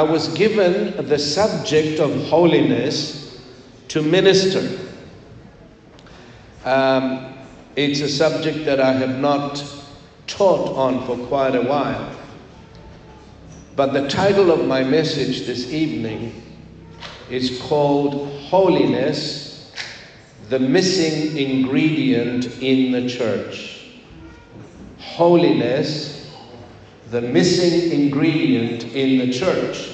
I was given the subject of holiness to minister. Um, it's a subject that I have not taught on for quite a while. But the title of my message this evening is called Holiness, the Missing Ingredient in the Church. Holiness, the missing ingredient in the church.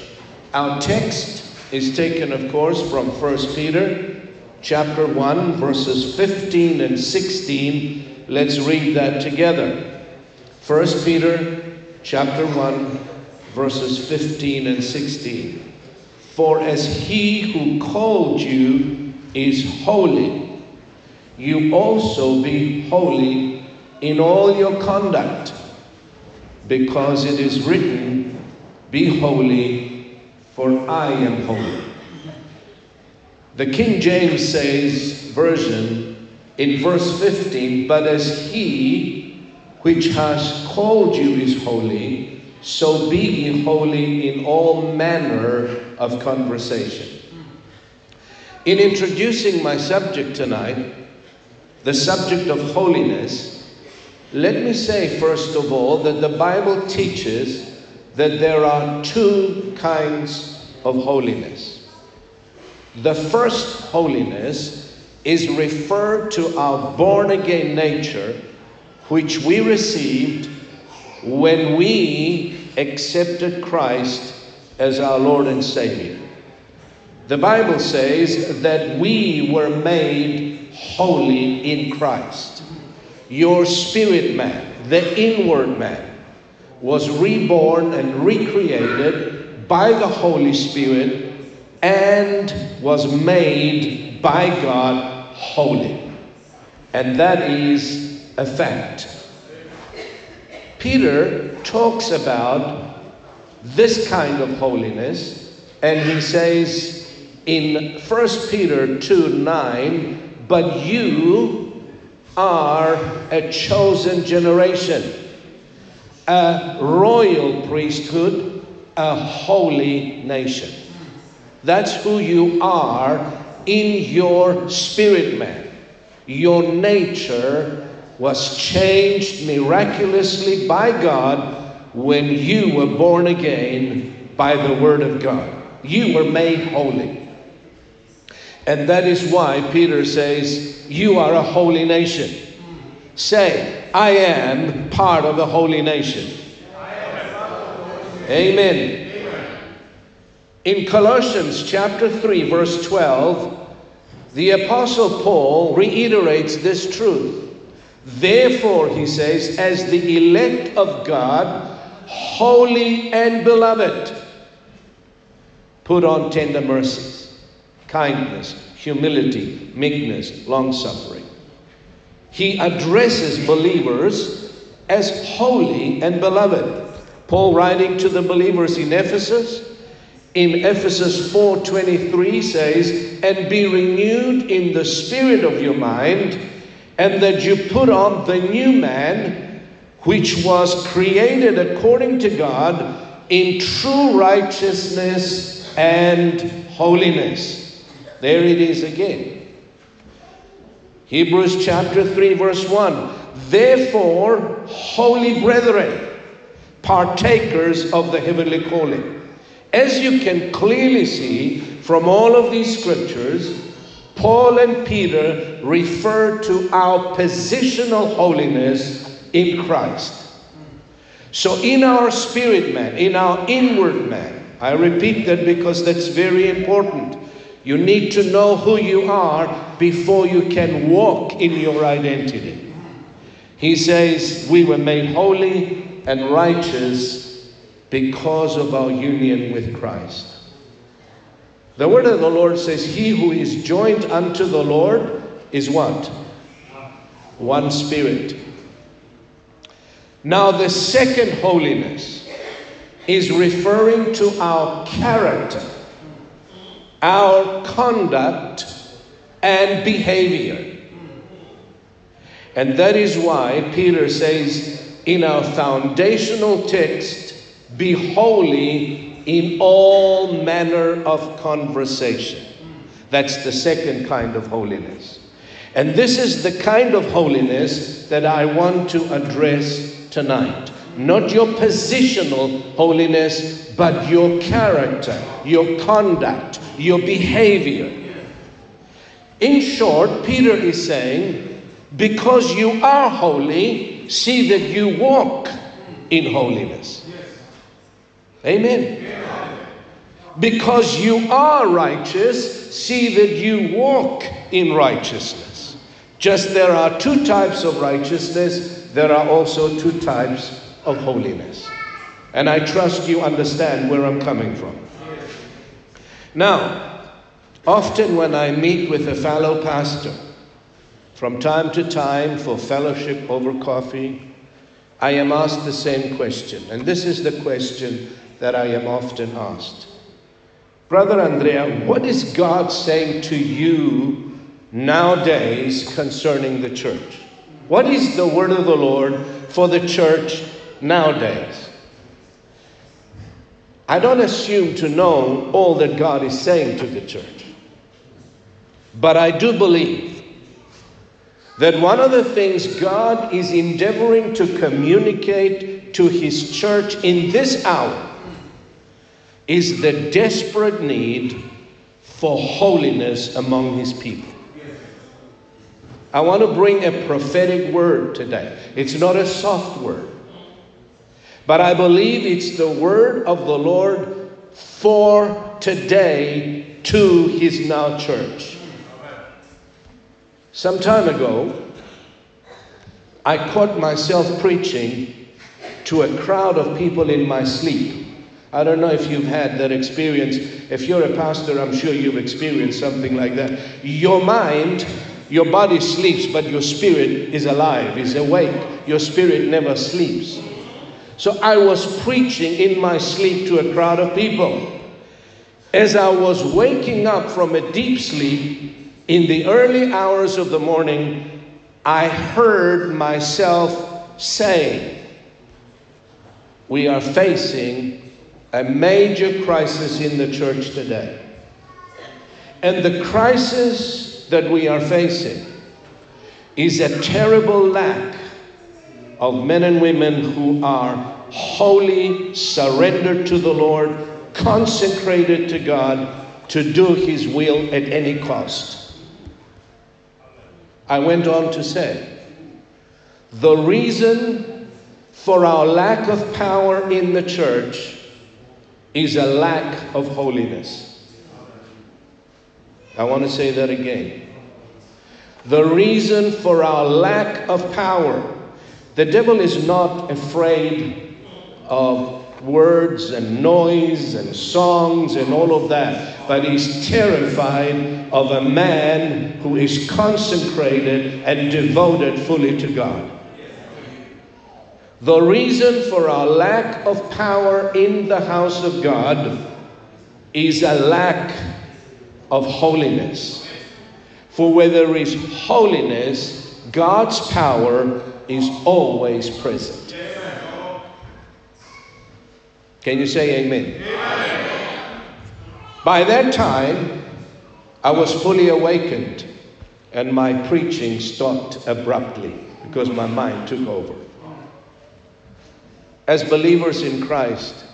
Our text is taken, of course, from 1 Peter chapter 1, verses 15 and 16. Let's read that together. 1 Peter chapter 1, verses 15 and 16. For as he who called you is holy, you also be holy in all your conduct because it is written, Be holy, for I am holy. The King James says, version, in verse 15, But as he which has called you is holy, so be ye holy in all manner of conversation. In introducing my subject tonight, the subject of holiness, let me say, first of all, that the Bible teaches that there are two kinds of holiness. The first holiness is referred to our born again nature, which we received when we accepted Christ as our Lord and Savior. The Bible says that we were made holy in Christ. Your spirit man, the inward man, was reborn and recreated by the Holy Spirit and was made by God holy. And that is a fact. Peter talks about this kind of holiness, and he says in 1 Peter 2 9, but you are a chosen generation, a royal priesthood, a holy nation. That's who you are in your spirit man. Your nature was changed miraculously by God when you were born again by the Word of God. You were made holy. And that is why Peter says, You are a holy nation. Say, I am part of the holy nation. Amen. In Colossians chapter 3, verse 12, the Apostle Paul reiterates this truth. Therefore, he says, as the elect of God, holy and beloved, put on tender mercies, kindness, humility, meekness, long suffering. He addresses believers as holy and beloved. Paul writing to the believers in Ephesus, in Ephesus 4:23 says, "And be renewed in the spirit of your mind, and that you put on the new man, which was created according to God in true righteousness and holiness." There it is again. Hebrews chapter 3, verse 1. Therefore, holy brethren, partakers of the heavenly calling. As you can clearly see from all of these scriptures, Paul and Peter refer to our positional holiness in Christ. So, in our spirit man, in our inward man, I repeat that because that's very important. You need to know who you are before you can walk in your identity. He says, We were made holy and righteous because of our union with Christ. The word of the Lord says, He who is joined unto the Lord is what? One spirit. Now, the second holiness is referring to our character, our conduct, and behavior. And that is why Peter says in our foundational text, Be holy in all manner of conversation. That's the second kind of holiness. And this is the kind of holiness that I want to address tonight. Not your positional holiness, but your character, your conduct, your behavior. In short, Peter is saying, because you are holy, see that you walk in holiness. Amen. Because you are righteous, see that you walk in righteousness. Just there are two types of righteousness, there are also two types of holiness. And I trust you understand where I'm coming from. Now, often when I meet with a fellow pastor, from time to time for fellowship over coffee, I am asked the same question. And this is the question that I am often asked Brother Andrea, what is God saying to you nowadays concerning the church? What is the word of the Lord for the church nowadays? I don't assume to know all that God is saying to the church. But I do believe that one of the things God is endeavoring to communicate to His church in this hour is the desperate need for holiness among His people. I want to bring a prophetic word today. It's not a soft word, but I believe it's the word of the Lord for today to His now church. Some time ago, I caught myself preaching to a crowd of people in my sleep. I don't know if you've had that experience. If you're a pastor, I'm sure you've experienced something like that. Your mind, your body sleeps, but your spirit is alive, is awake. Your spirit never sleeps. So I was preaching in my sleep to a crowd of people. As I was waking up from a deep sleep in the early hours of the morning, I heard myself say, We are facing a major crisis in the church today. And the crisis that we are facing is a terrible lack of men and women who are wholly surrendered to the Lord, consecrated to God to do His will at any cost. I went on to say, the reason for our lack of power in the church is a lack of holiness. I want to say that again. The reason for our lack of power, the devil is not afraid of words and noise and songs and all of that, but he's terrified of a man who is consecrated and devoted fully to God. The reason for our lack of power in the house of God is a lack of holiness. For where there is holiness, God's power is always present. Can you say amen? amen? By that time, I was fully awakened and my preaching stopped abruptly because my mind took over. As believers in Christ,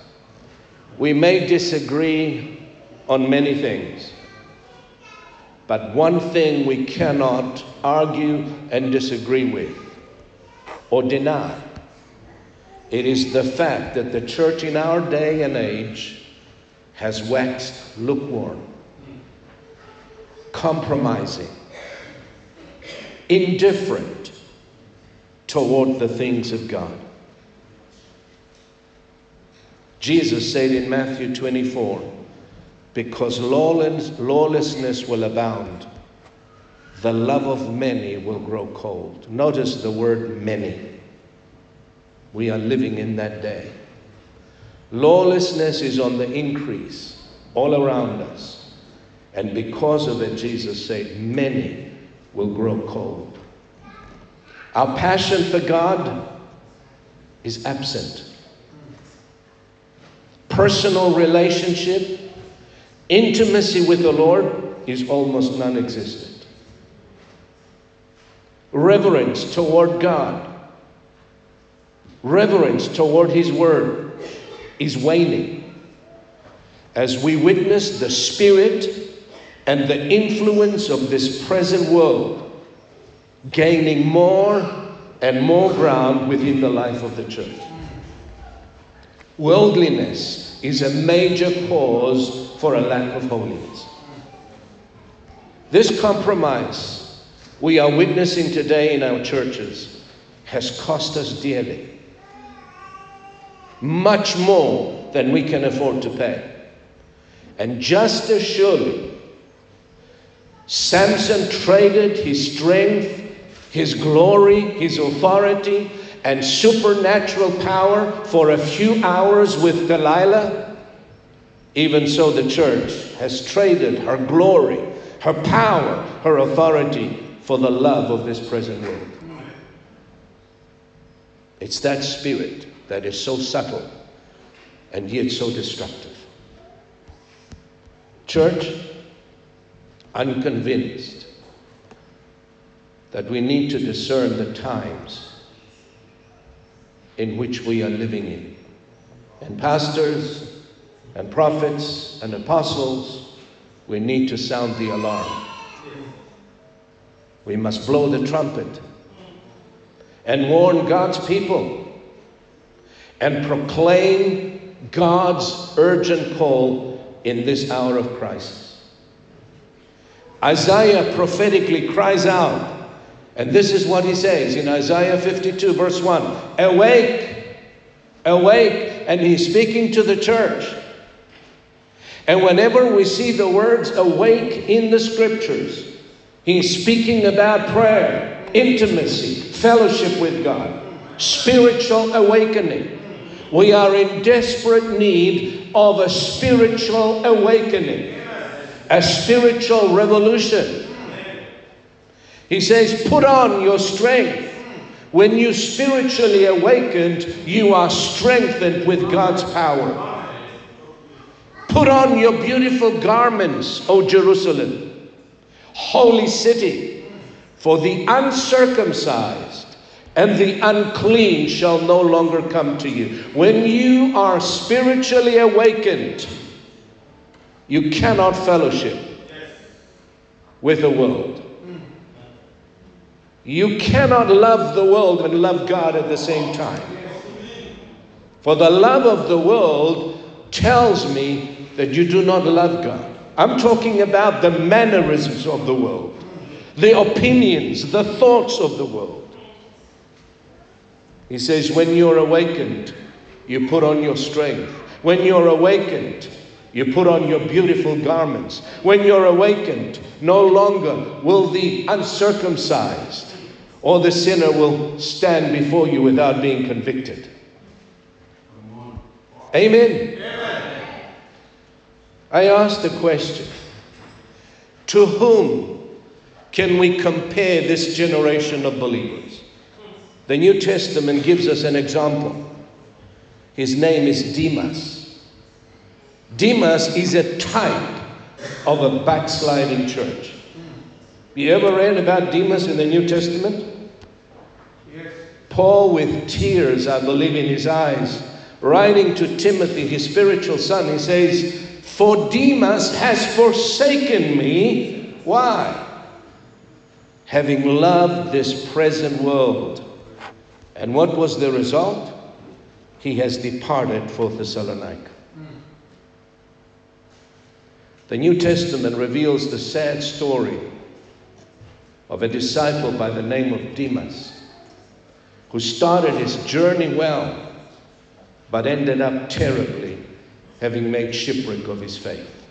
we may disagree on many things, but one thing we cannot argue and disagree with or deny. It is the fact that the church in our day and age has waxed lukewarm, compromising, indifferent toward the things of God. Jesus said in Matthew 24, because lawlessness will abound, the love of many will grow cold. Notice the word many. We are living in that day. Lawlessness is on the increase all around us. And because of it, Jesus said, many will grow cold. Our passion for God is absent personal relationship, intimacy with the Lord is almost non existent. Reverence toward God, reverence toward His Word is waning as we witness the spirit and the influence of this present world gaining more and more ground within the life of the church. Worldliness is a major cause for a lack of holiness. This compromise we are witnessing today in our churches has cost us dearly. Much more than we can afford to pay. And just as surely, Samson traded his strength, his glory, his authority, and supernatural power for a few hours with Delilah, even so the church has traded her glory, her power, her authority for the love of this present world. It's that spirit that is so subtle and yet so destructive. Church, I'm convinced that we need to discern the times in which we are living in. And pastors and prophets and apostles, we need to sound the alarm. We must blow the trumpet and warn God's people and proclaim God's urgent call in this hour of crisis. Isaiah prophetically cries out and this is what he says in Isaiah 52, verse 1 Awake, awake. And he's speaking to the church. And whenever we see the words awake in the scriptures, he's speaking about prayer, intimacy, fellowship with God, spiritual awakening. We are in desperate need of a spiritual awakening, a spiritual revolution. He says, Put on your strength. When you spiritually awakened, you are strengthened with God's power. Put on your beautiful garments, O Jerusalem, holy city, for the uncircumcised and the unclean shall no longer come to you. When you are spiritually awakened, you cannot fellowship with the world. You cannot love the world and love God at the same time. For the love of the world tells me that you do not love God. I'm talking about the mannerisms of the world, the opinions, the thoughts of the world. He says, when you're awakened, you put on your strength. When you're awakened, you put on your beautiful garments. When you're awakened, no longer will the uncircumcised or the sinner will stand before you without being convicted. Amen. I ask the question to whom can we compare this generation of believers? The New Testament gives us an example. His name is Demas. Demas is a type of a backsliding church. You ever read about Demas in the New Testament? Yes. Paul, with tears, I believe, in his eyes, writing to Timothy, his spiritual son, he says, For Demas has forsaken me. Why? Having loved this present world. And what was the result? He has departed for Thessalonica. The New Testament reveals the sad story of a disciple by the name of Demas who started his journey well, but ended up terribly, having made shipwreck of his faith.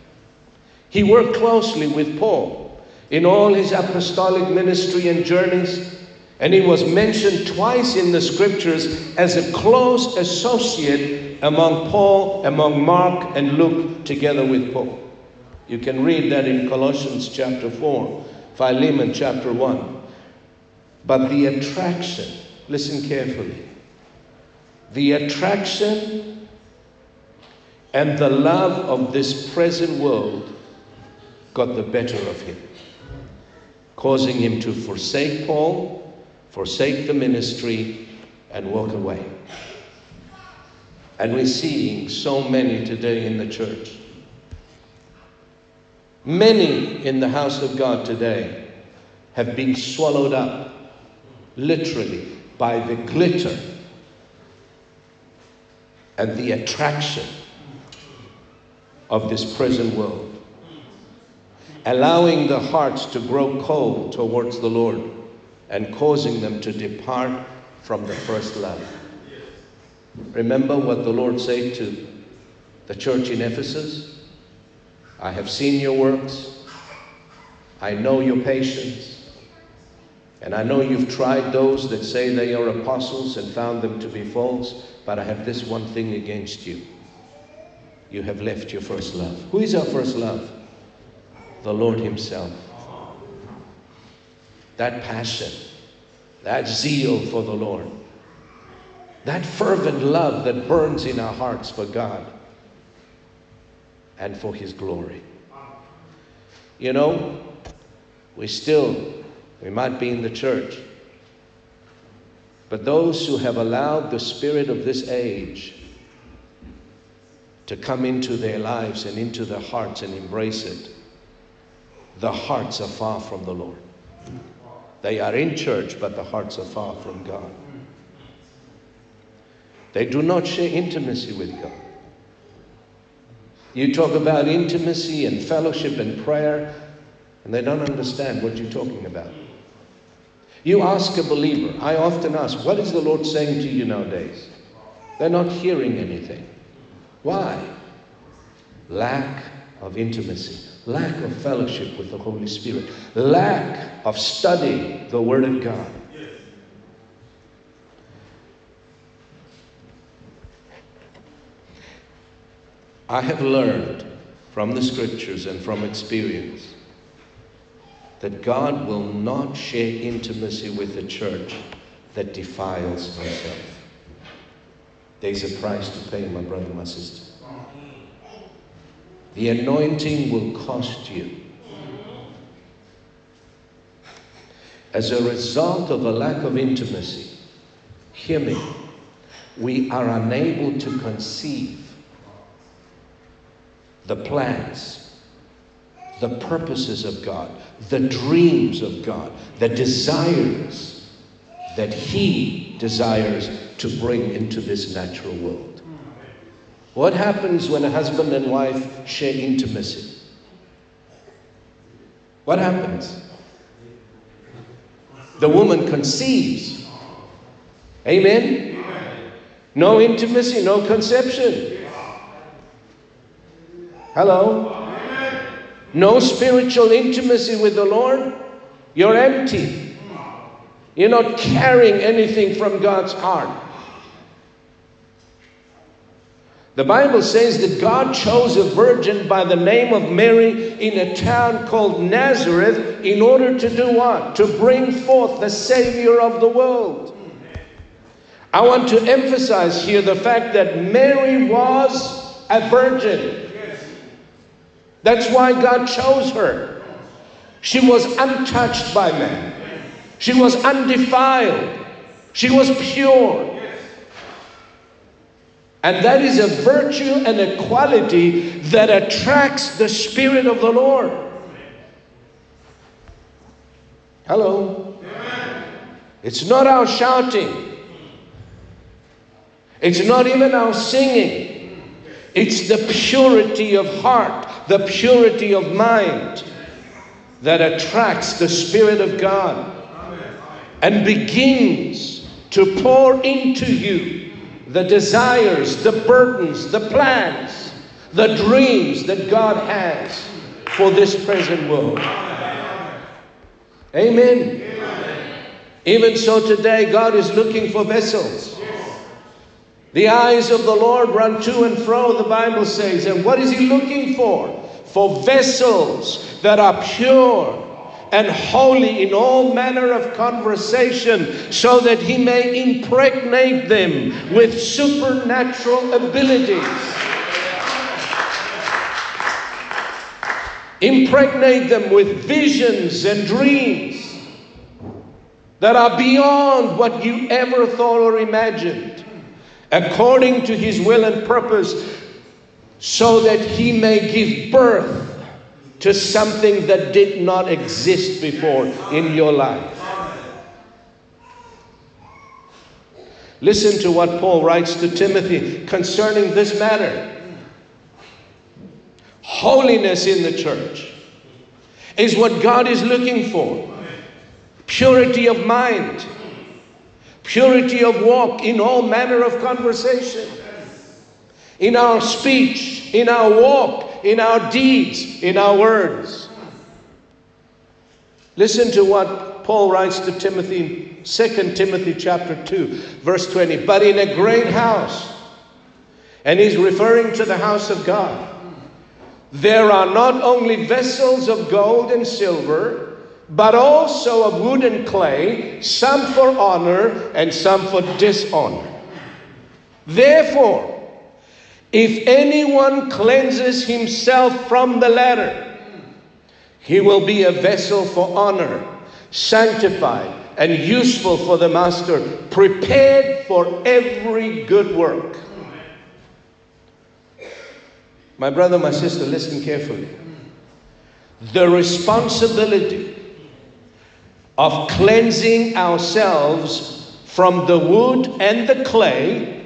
He worked closely with Paul in all his apostolic ministry and journeys, and he was mentioned twice in the scriptures as a close associate among Paul, among Mark, and Luke, together with Paul. You can read that in Colossians chapter 4, Philemon chapter 1. But the attraction, listen carefully, the attraction and the love of this present world got the better of him, causing him to forsake Paul, forsake the ministry, and walk away. And we're seeing so many today in the church. Many in the house of God today have been swallowed up, literally, by the glitter and the attraction of this present world, allowing the hearts to grow cold towards the Lord and causing them to depart from the first love. Remember what the Lord said to the church in Ephesus? I have seen your works. I know your patience. And I know you've tried those that say they are apostles and found them to be false, but I have this one thing against you. You have left your first love. Who is our first love? The Lord Himself. That passion, that zeal for the Lord, that fervent love that burns in our hearts for God and for His glory. You know, we still, we might be in the church, but those who have allowed the spirit of this age to come into their lives and into their hearts and embrace it, the hearts are far from the Lord. They are in church, but the hearts are far from God. They do not share intimacy with God. You talk about intimacy and fellowship and prayer, and they don't understand what you're talking about. You ask a believer, I often ask, what is the Lord saying to you nowadays? They're not hearing anything. Why? Lack of intimacy, lack of fellowship with the Holy Spirit, lack of studying the Word of God. I have learned from the scriptures and from experience that God will not share intimacy with the church that defiles herself. There's a price to pay, my brother, my sister. The anointing will cost you. As a result of a lack of intimacy, hear me, we are unable to conceive the plans, the purposes of God, the dreams of God, the desires that He desires to bring into this natural world. What happens when a husband and wife share intimacy? What happens? The woman conceives. Amen? No intimacy, no conception. Hello? No spiritual intimacy with the Lord? You're empty. You're not carrying anything from God's heart. The Bible says that God chose a virgin by the name of Mary in a town called Nazareth in order to do what? To bring forth the Savior of the world. I want to emphasize here the fact that Mary was a virgin. That's why God chose her. She was untouched by man, she was undefiled, she was pure. And that is a virtue and a quality that attracts the Spirit of the Lord. Hello? It's not our shouting, it's not even our singing. It's the purity of heart, the purity of mind that attracts the Spirit of God and begins to pour into you the desires, the burdens, the plans, the dreams that God has for this present world. Amen. Even so, today, God is looking for vessels. The eyes of the Lord run to and fro, the Bible says. And what is He looking for? For vessels that are pure and holy in all manner of conversation, so that He may impregnate them with supernatural abilities. Impregnate them with visions and dreams that are beyond what you ever thought or imagined, according to His will and purpose, so that He may give birth to something that did not exist before in your life. Listen to what Paul writes to Timothy concerning this matter. Holiness in the church is what God is looking for purity of mind, purity of walk in all manner of conversation, in our speech, in our walk, in our deeds, in our words. Listen to what Paul writes to Timothy, in 2 Timothy chapter 2, verse 20. But in a great house, and he's referring to the house of God, there are not only vessels of gold and silver, but also of wood and clay, some for honor and some for dishonor. Therefore, if anyone cleanses himself from the latter, he will be a vessel for honor, sanctified and useful for the master, prepared for every good work. My brother, my sister, listen carefully. The responsibility of cleansing ourselves from the wood and the clay,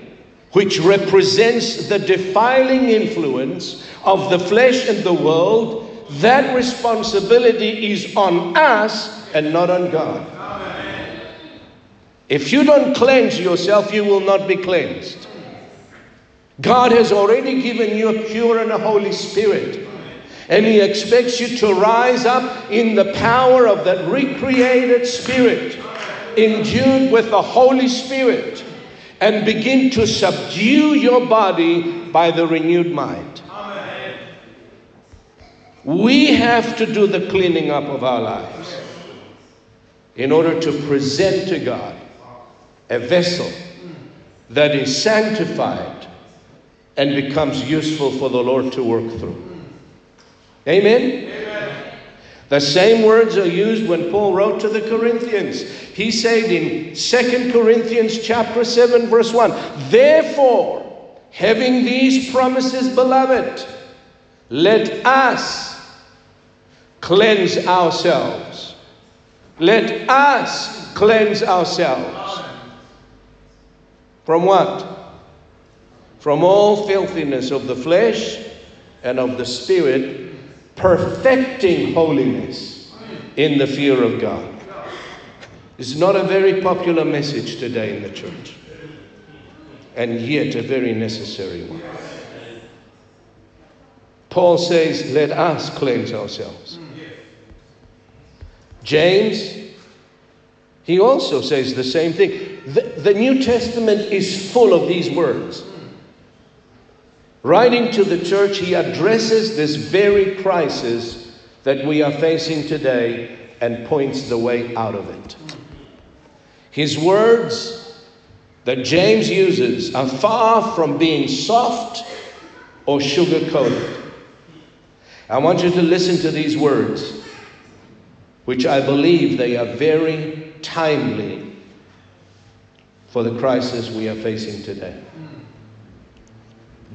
which represents the defiling influence of the flesh and the world, that responsibility is on us and not on God. If you don't cleanse yourself, you will not be cleansed. God has already given you a pure and a Holy Spirit. And He expects you to rise up in the power of that recreated spirit, endued with the Holy Spirit, and begin to subdue your body by the renewed mind. Amen. We have to do the cleaning up of our lives in order to present to God a vessel that is sanctified and becomes useful for the Lord to work through. Amen? The same words are used when Paul wrote to the Corinthians. He said in 2 Corinthians chapter 7 verse 1, "Therefore, having these promises, beloved, let us cleanse ourselves. Let us cleanse ourselves. From what? From all filthiness of the flesh and of the spirit, perfecting holiness in the fear of God. It's not a very popular message today in the church, and yet a very necessary one. Paul says, Let us cleanse ourselves. James, he also says the same thing. The, the New Testament is full of these words. Writing to the church, he addresses this very crisis that we are facing today and points the way out of it. His words that James uses are far from being soft or sugar coated. I want you to listen to these words, which I believe they are very timely for the crisis we are facing today.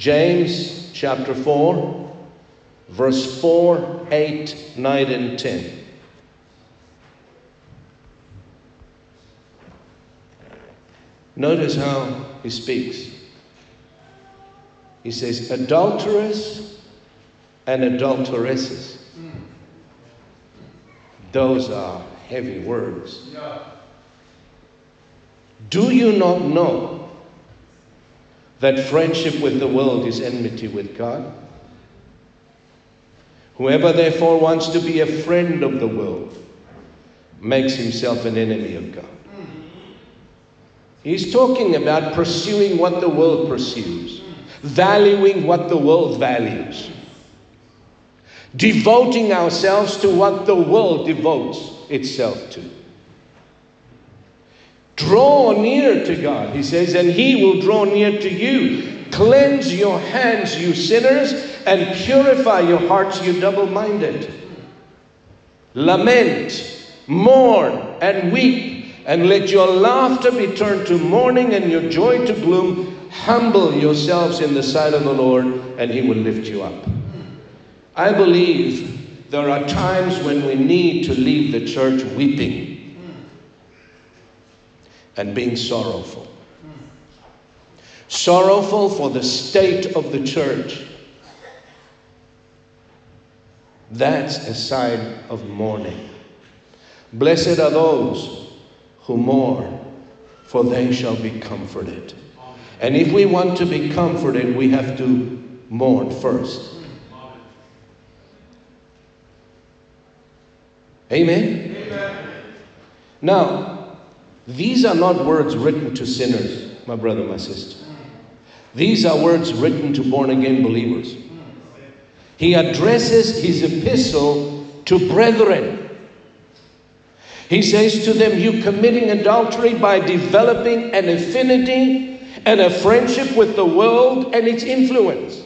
James chapter 4, verse 4, 8, 9, and 10. Notice how he speaks. He says, adulterers and adulteresses. Those are heavy words. Do you not know that friendship with the world is enmity with God? Whoever therefore wants to be a friend of the world makes himself an enemy of God. He's talking about pursuing what the world pursues, valuing what the world values, devoting ourselves to what the world devotes itself to. Draw near to God, he says, and he will draw near to you. Cleanse your hands, you sinners, and purify your hearts, you double minded. Lament, mourn, and weep, and let your laughter be turned to mourning and your joy to gloom. Humble yourselves in the sight of the Lord, and he will lift you up. I believe there are times when we need to leave the church weeping and being sorrowful. Sorrowful for the state of the church. That's a sign of mourning. Blessed are those who mourn, for they shall be comforted. And if we want to be comforted, we have to mourn first. Amen? Amen. Now, these are not words written to sinners, my brother, my sister. These are words written to born again believers. He addresses his epistle to brethren. He says to them, You committing adultery by developing an affinity and a friendship with the world and its influence.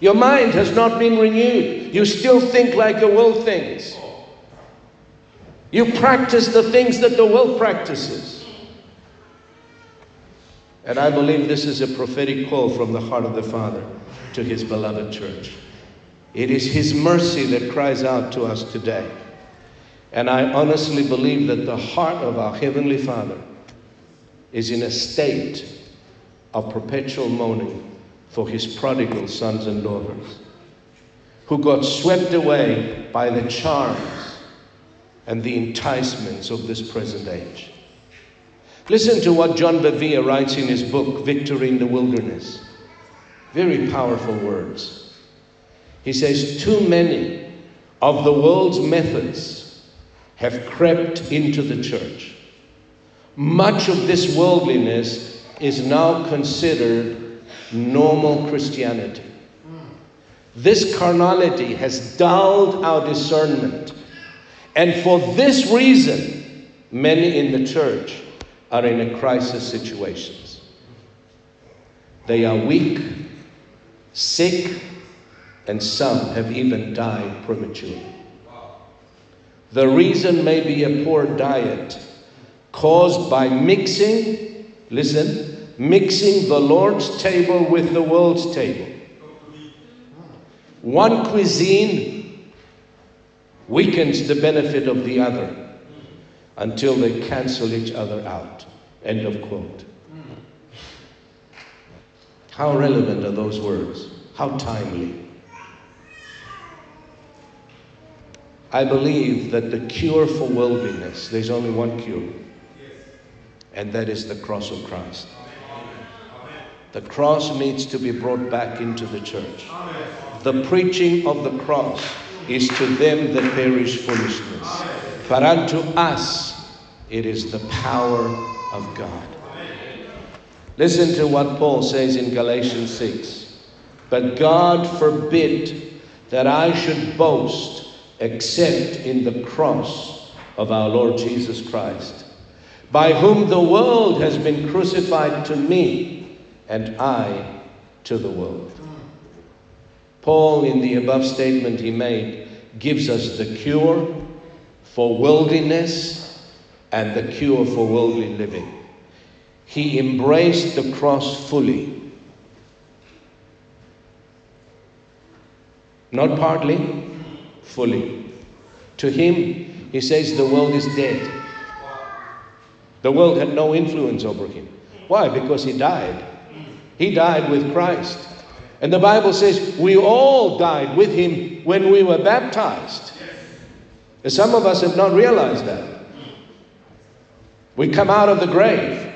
Your mind has not been renewed. You still think like the world thinks. You practice the things that the world practices. And I believe this is a prophetic call from the heart of the Father to His beloved church. It is His mercy that cries out to us today. And I honestly believe that the heart of our Heavenly Father is in a state of perpetual mourning for His prodigal sons and daughters who got swept away by the charms and the enticements of this present age. Listen to what John Bevere writes in his book, Victory in the Wilderness. Very powerful words. He says, Too many of the world's methods have crept into the church. Much of this worldliness is now considered normal Christianity. This carnality has dulled our discernment and for this reason, many in the church are in a crisis situations. They are weak, sick, and some have even died prematurely. The reason may be a poor diet caused by mixing, listen, mixing the Lord's table with the world's table. One cuisine weakens the benefit of the other until they cancel each other out. End of quote. How relevant are those words? How timely. I believe that the cure for worldliness, there's only one cure, and that is the cross of Christ. The cross needs to be brought back into the church. The preaching of the cross is to them that perish foolishness. But unto us it is the power of God. Listen to what Paul says in Galatians 6. But God forbid that I should boast except in the cross of our Lord Jesus Christ, by whom the world has been crucified to me, and I to the world. Paul, in the above statement he made, gives us the cure for worldliness and the cure for worldly living. He embraced the cross fully. Not partly, fully. To him, he says the world is dead. The world had no influence over him. Why? Because he died. He died with Christ. And the Bible says we all died with him when we were baptized. And some of us have not realized that. We come out of the grave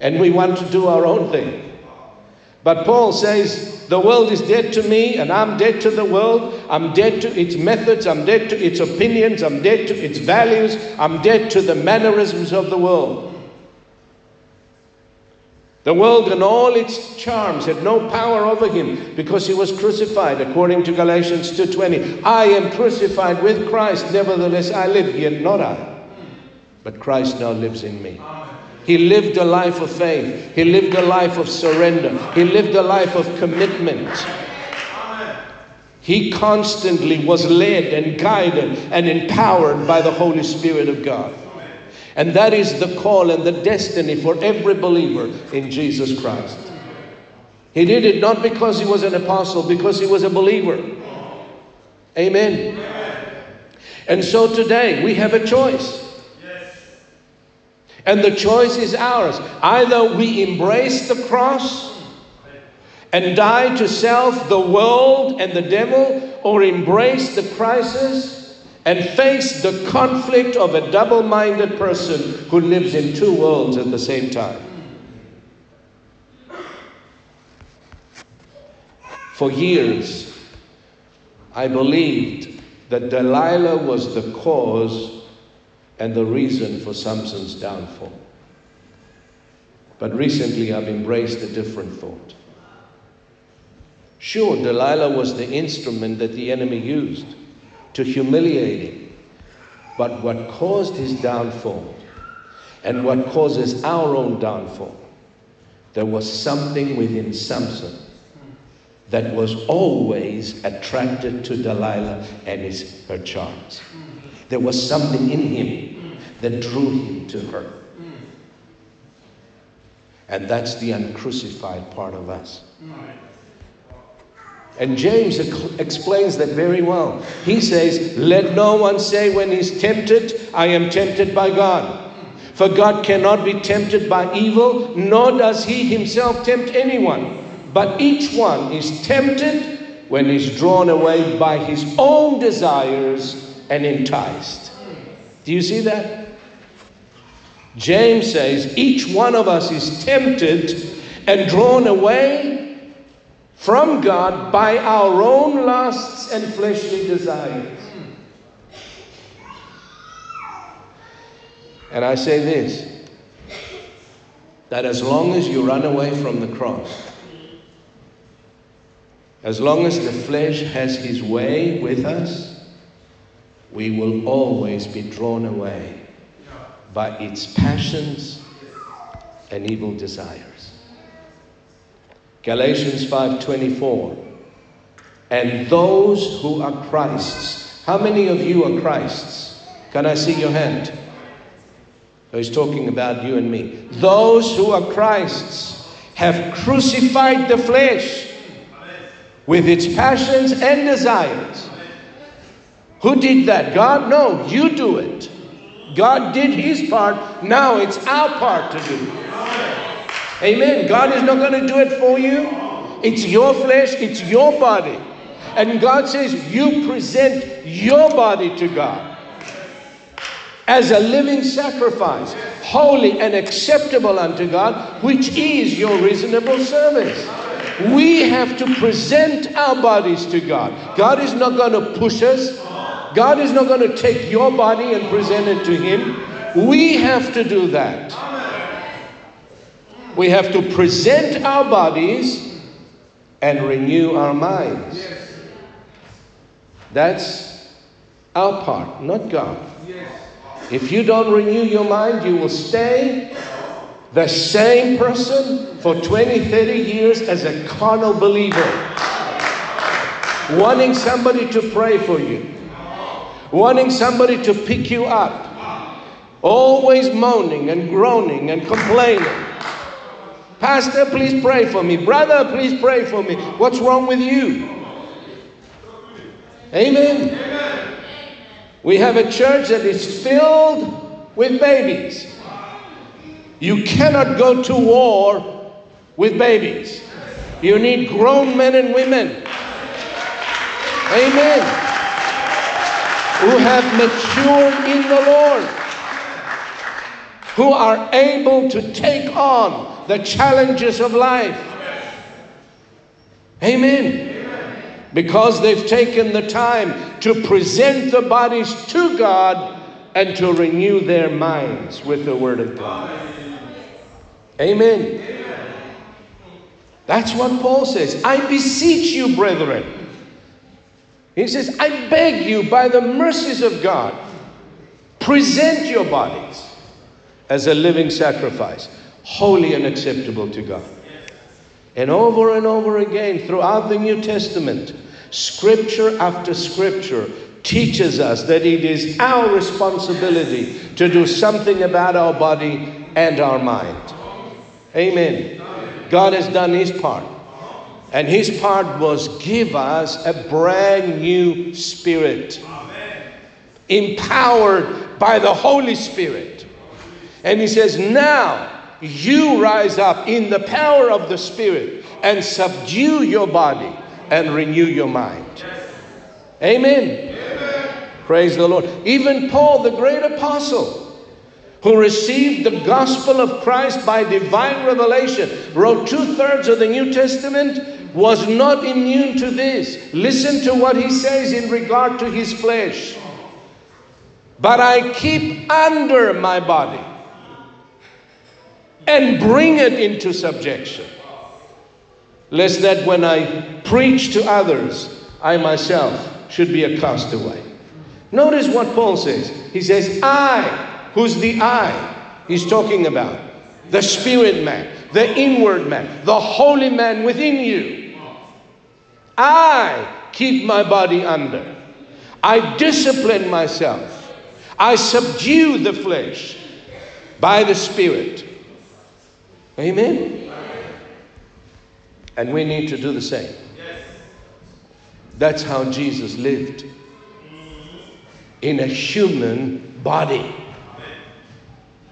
and we want to do our own thing. But Paul says, the world is dead to me, and I'm dead to the world. I'm dead to its methods. I'm dead to its opinions. I'm dead to its values. I'm dead to the mannerisms of the world. The world and all its charms had no power over him because he was crucified according to Galatians 2:20. I am crucified with Christ, nevertheless I live, yet not I, but Christ now lives in me. He lived a life of faith. He lived a life of surrender. He lived a life of commitment. He constantly was led and guided and empowered by the Holy Spirit of God. And that is the call and the destiny for every believer in Jesus Christ. He did it not because he was an apostle, because he was a believer. Amen. And so today we have a choice. And the choice is ours. Either we embrace the cross and die to self, the world, and the devil, or embrace the crisis and face the conflict of a double minded person who lives in two worlds at the same time. For years, I believed that Delilah was the cause and the reason for Samson's downfall. But recently, I've embraced a different thought. Sure, Delilah was the instrument that the enemy used to humiliate him. But what caused his downfall and what causes our own downfall, there was something within Samson that was always attracted to Delilah and his, her charms. There was something in him that drew him to her. And that's the uncrucified part of us. And James explains that very well. He says, Let no one say when he's tempted, I am tempted by God. For God cannot be tempted by evil, nor does he himself tempt anyone. But each one is tempted when he's drawn away by his own desires and enticed. Do you see that? James says, Each one of us is tempted and drawn away from God by our own lusts and fleshly desires. And I say this that as long as you run away from the cross, as long as the flesh has his way with us, we will always be drawn away by its passions and evil desires. Galatians 5:24. And those who are Christ's. How many of you are Christ's? Can I see your hand? So he's talking about you and me. Those who are Christ's have crucified the flesh with its passions and desires. Who did that? God? No, you do it. God did his part. Now it's our part to do. Amen. God is not going to do it for you. It's your flesh, it's your body. And God says, You present your body to God as a living sacrifice, holy and acceptable unto God, which is your reasonable service. We have to present our bodies to God. God is not going to push us. God is not going to take your body and present it to Him. We have to do that we have to present our bodies and renew our minds. That's our part, not God. If you don't renew your mind, you will stay the same person for 20, 30 years as a carnal believer. Wanting somebody to pray for you, wanting somebody to pick you up, always moaning and groaning and complaining. Pastor, please pray for me. Brother, please pray for me. What's wrong with you? Amen. Amen. We have a church that is filled with babies. You cannot go to war with babies. You need grown men and women. Amen. Who have matured in the Lord. who are able to take on the challenges of life. Amen. Because they've taken the time to present the bodies to God and to renew their minds with the Word of God. Amen. That's what Paul says. I beseech you, brethren. He says, I beg you by the mercies of God, present your bodies as a living sacrifice, holy and acceptable to God. And over and over again throughout the New Testament, scripture after scripture teaches us that it is our responsibility to do something about our body and our mind. Amen. God has done his part. And his part was give us a brand new spirit, empowered by the Holy Spirit. And he says, Now you rise up in the power of the Spirit and subdue your body and renew your mind. Amen. Amen. Praise the Lord. Even Paul, the great apostle, who received the gospel of Christ by divine revelation, wrote two thirds of the New Testament, was not immune to this. Listen to what he says in regard to his flesh. But I keep under my body and bring it into subjection, lest that when I preach to others, I myself should be a castaway. Notice what Paul says. He says, I, who's the I he's talking about? The spirit man, the inward man, the holy man within you. I keep my body under. I discipline myself. I subdue the flesh by the Spirit. Amen? And we need to do the same. Yes. That's how Jesus lived in a human body.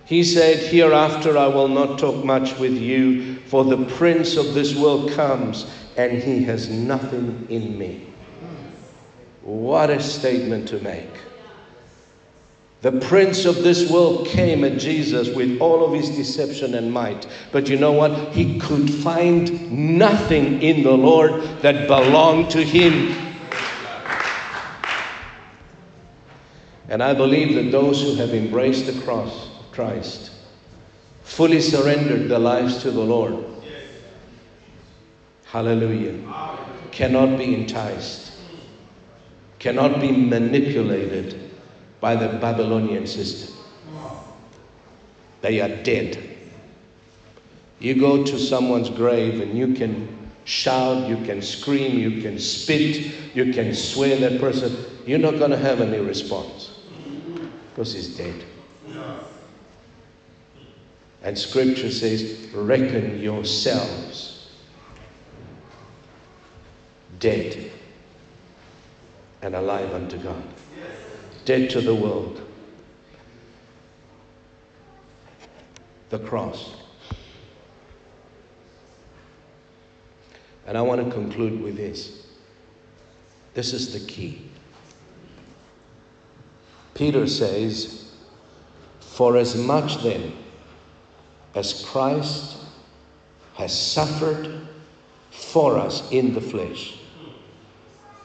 He said, Hereafter I will not talk much with you, for the prince of this world comes, and he has nothing in me. What a statement to make. The prince of this world came at Jesus with all of his deception and might. But you know what? He could find nothing in the Lord that belonged to him. And I believe that those who have embraced the cross of Christ, fully surrendered their lives to the Lord, hallelujah, cannot be enticed, cannot be manipulated by the Babylonian system. They are dead. You go to someone's grave and you can shout, you can scream, you can spit, you can swear that person. You're not going to have any response because he's dead. And scripture says, reckon yourselves dead and alive unto God dead to the world. The cross. And I want to conclude with this. This is the key. Peter says, For as much then as Christ has suffered for us in the flesh,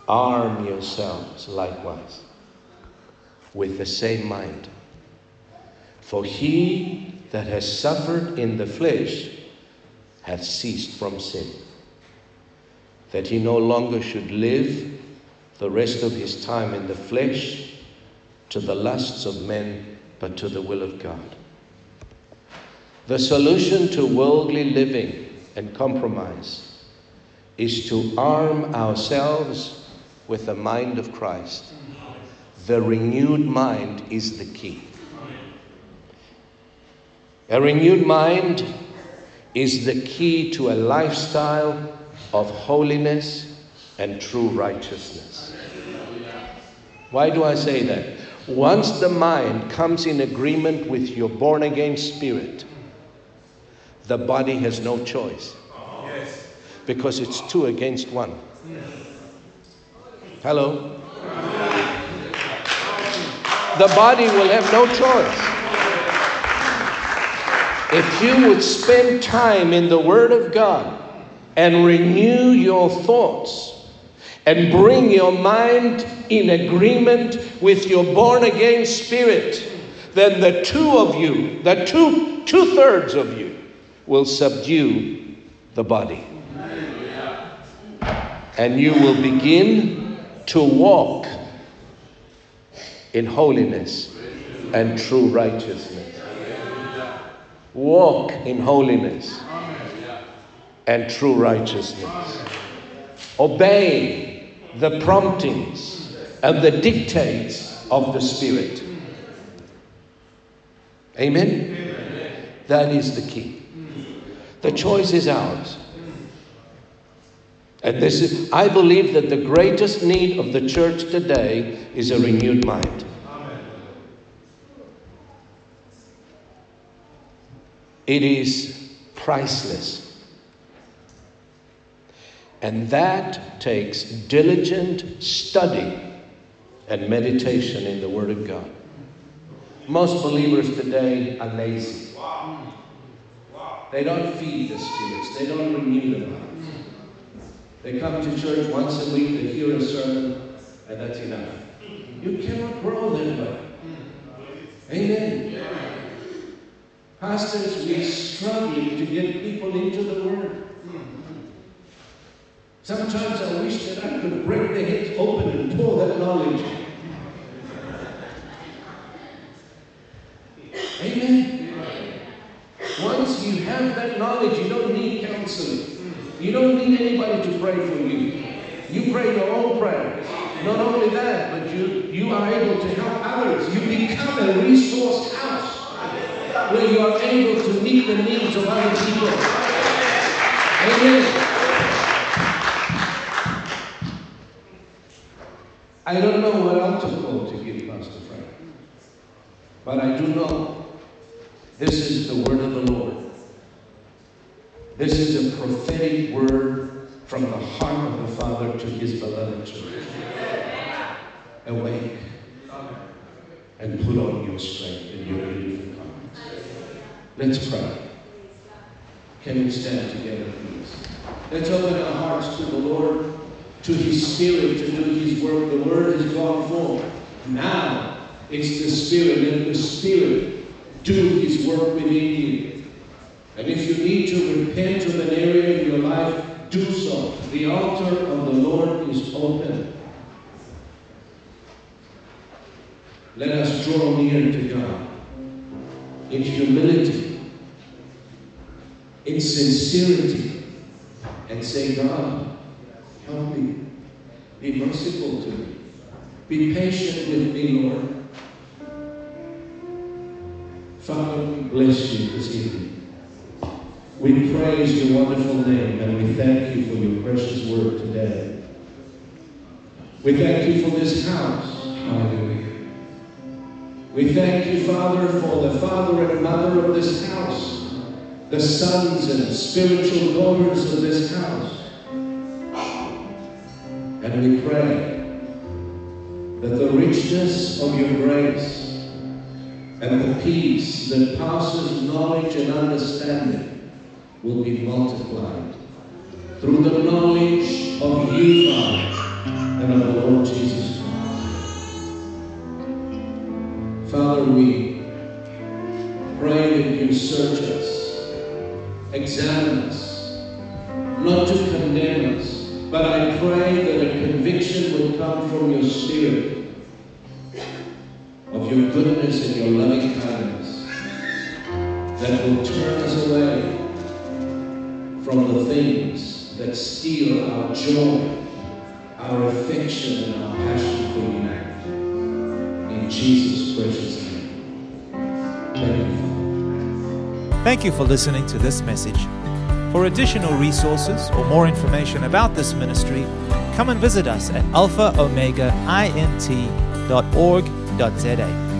arm yourselves likewise with the same mind. For he that has suffered in the flesh hath ceased from sin, that he no longer should live the rest of his time in the flesh to the lusts of men, but to the will of God. The solution to worldly living and compromise is to arm ourselves with the mind of Christ the renewed mind is the key. A renewed mind is the key to a lifestyle of holiness and true righteousness. Why do I say that? Once the mind comes in agreement with your born again spirit, the body has no choice because it's two against one. Hello? The body will have no choice. If you would spend time in the Word of God and renew your thoughts and bring your mind in agreement with your born again spirit, then the two of you, the two two thirds of you, will subdue the body. And you will begin to walk in holiness and true righteousness. Walk in holiness and true righteousness. Obey the promptings and the dictates of the Spirit. Amen? That is the key. The choice is ours. And this is, I believe that the greatest need of the church today is a renewed mind. It is priceless. And that takes diligent study and meditation in the Word of God. Most believers today are lazy. They don't feed the spirits, they don't renew the minds. They come to church once a week, they hear a sermon, and that's enough. You cannot grow that way. Amen. Pastors, we're struggling to get people into the Word. Sometimes I wish that I could break their heads open and pour that knowledge. Amen. Once you have that knowledge, you don't need counseling. You don't need anybody to pray for you. You pray your own prayers. Not only that, but you, you are able to help others. You become a resource house where you are able to meet the needs of other people. Amen. I don't know what altar call to give Pastor Frank, but I do know this is the word of the Lord. This is a prophetic word from the heart of the Father to his beloved children. Awake and put on your strength and your beautiful garments. Let's pray. Can we stand together, please? Let's open our hearts to the Lord, to His Spirit to do His work. The Word has gone forth. Now it's the Spirit. Let the Spirit do His work within you. And if you need to repent of an area in your life, do so. The altar of the Lord is open. Let us draw near to God in humility, in sincerity, and say, God, help me. Be merciful to me. Be patient with me, Lord. Father, we bless you this evening. We praise your wonderful name and we thank you for your precious word today. We thank you for this house. Hallelujah. We thank you, Father, for the father and mother of this house, the sons and spiritual daughters of this house. And we pray that the richness of your grace and the peace that passes knowledge and understanding will be multiplied through the knowledge of you, Father, and of the Lord Jesus Christ. Father, we pray that you search us, examine us, not to condemn us, but I pray that a conviction will come from your Spirit of your goodness and your loving kindness that will turn us away from the things that steal our joy, our affection, and our passion for you. In Jesus' precious name. Father. Thank you for listening to this message. For additional resources or more information about this ministry, come and visit us at alphaomegaint.org.za.